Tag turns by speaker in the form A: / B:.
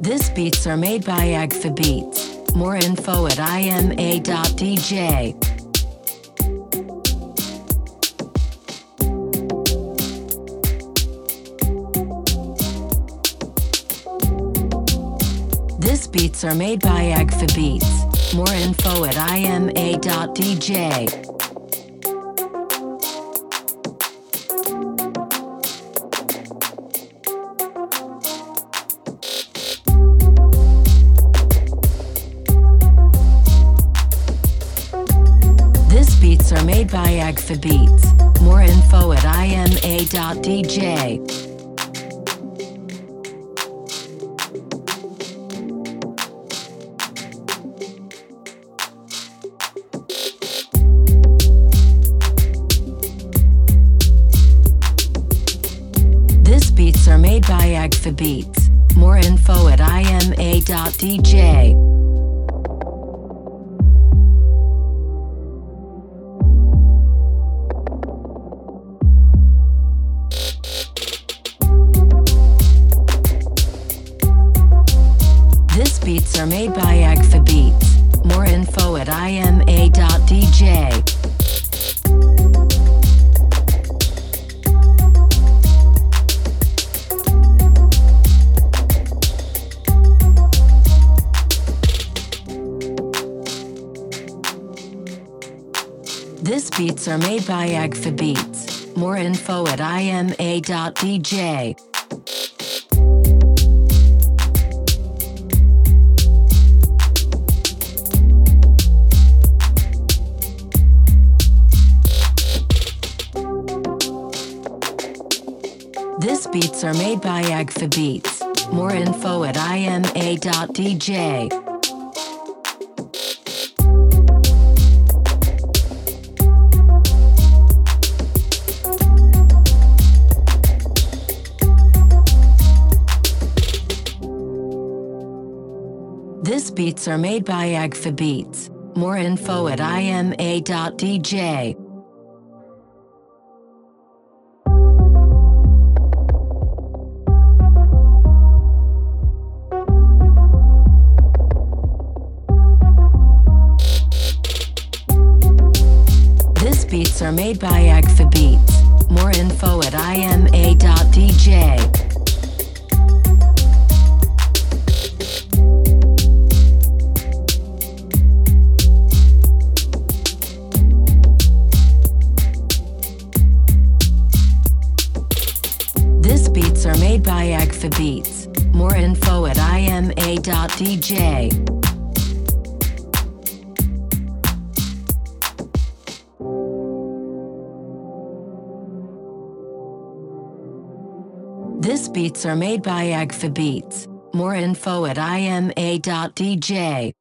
A: This beats are made by Agfa Beats. More info at ima.dj. This beats are made by Agfa Beats. More info at ima.dj. are made by Agfa Beats. More info at ima.dj. Beats are made by Agfa Beats. More info at ima.dj. beats are made by Agfa Beats. More info at ima.dj. This beats are made by Agfa Beats. More info at ima.dj. This beats are made by Agfa Beats. More info at ima.dj. This beats are made by Agfa Beats. More info at ima.dj. beats are made by Agfa Beats. More info at ima.dj. This beats are made by Agfa Beats. More info at ima.dj. This beats are made by Agfa Beats. More info at ima.dj.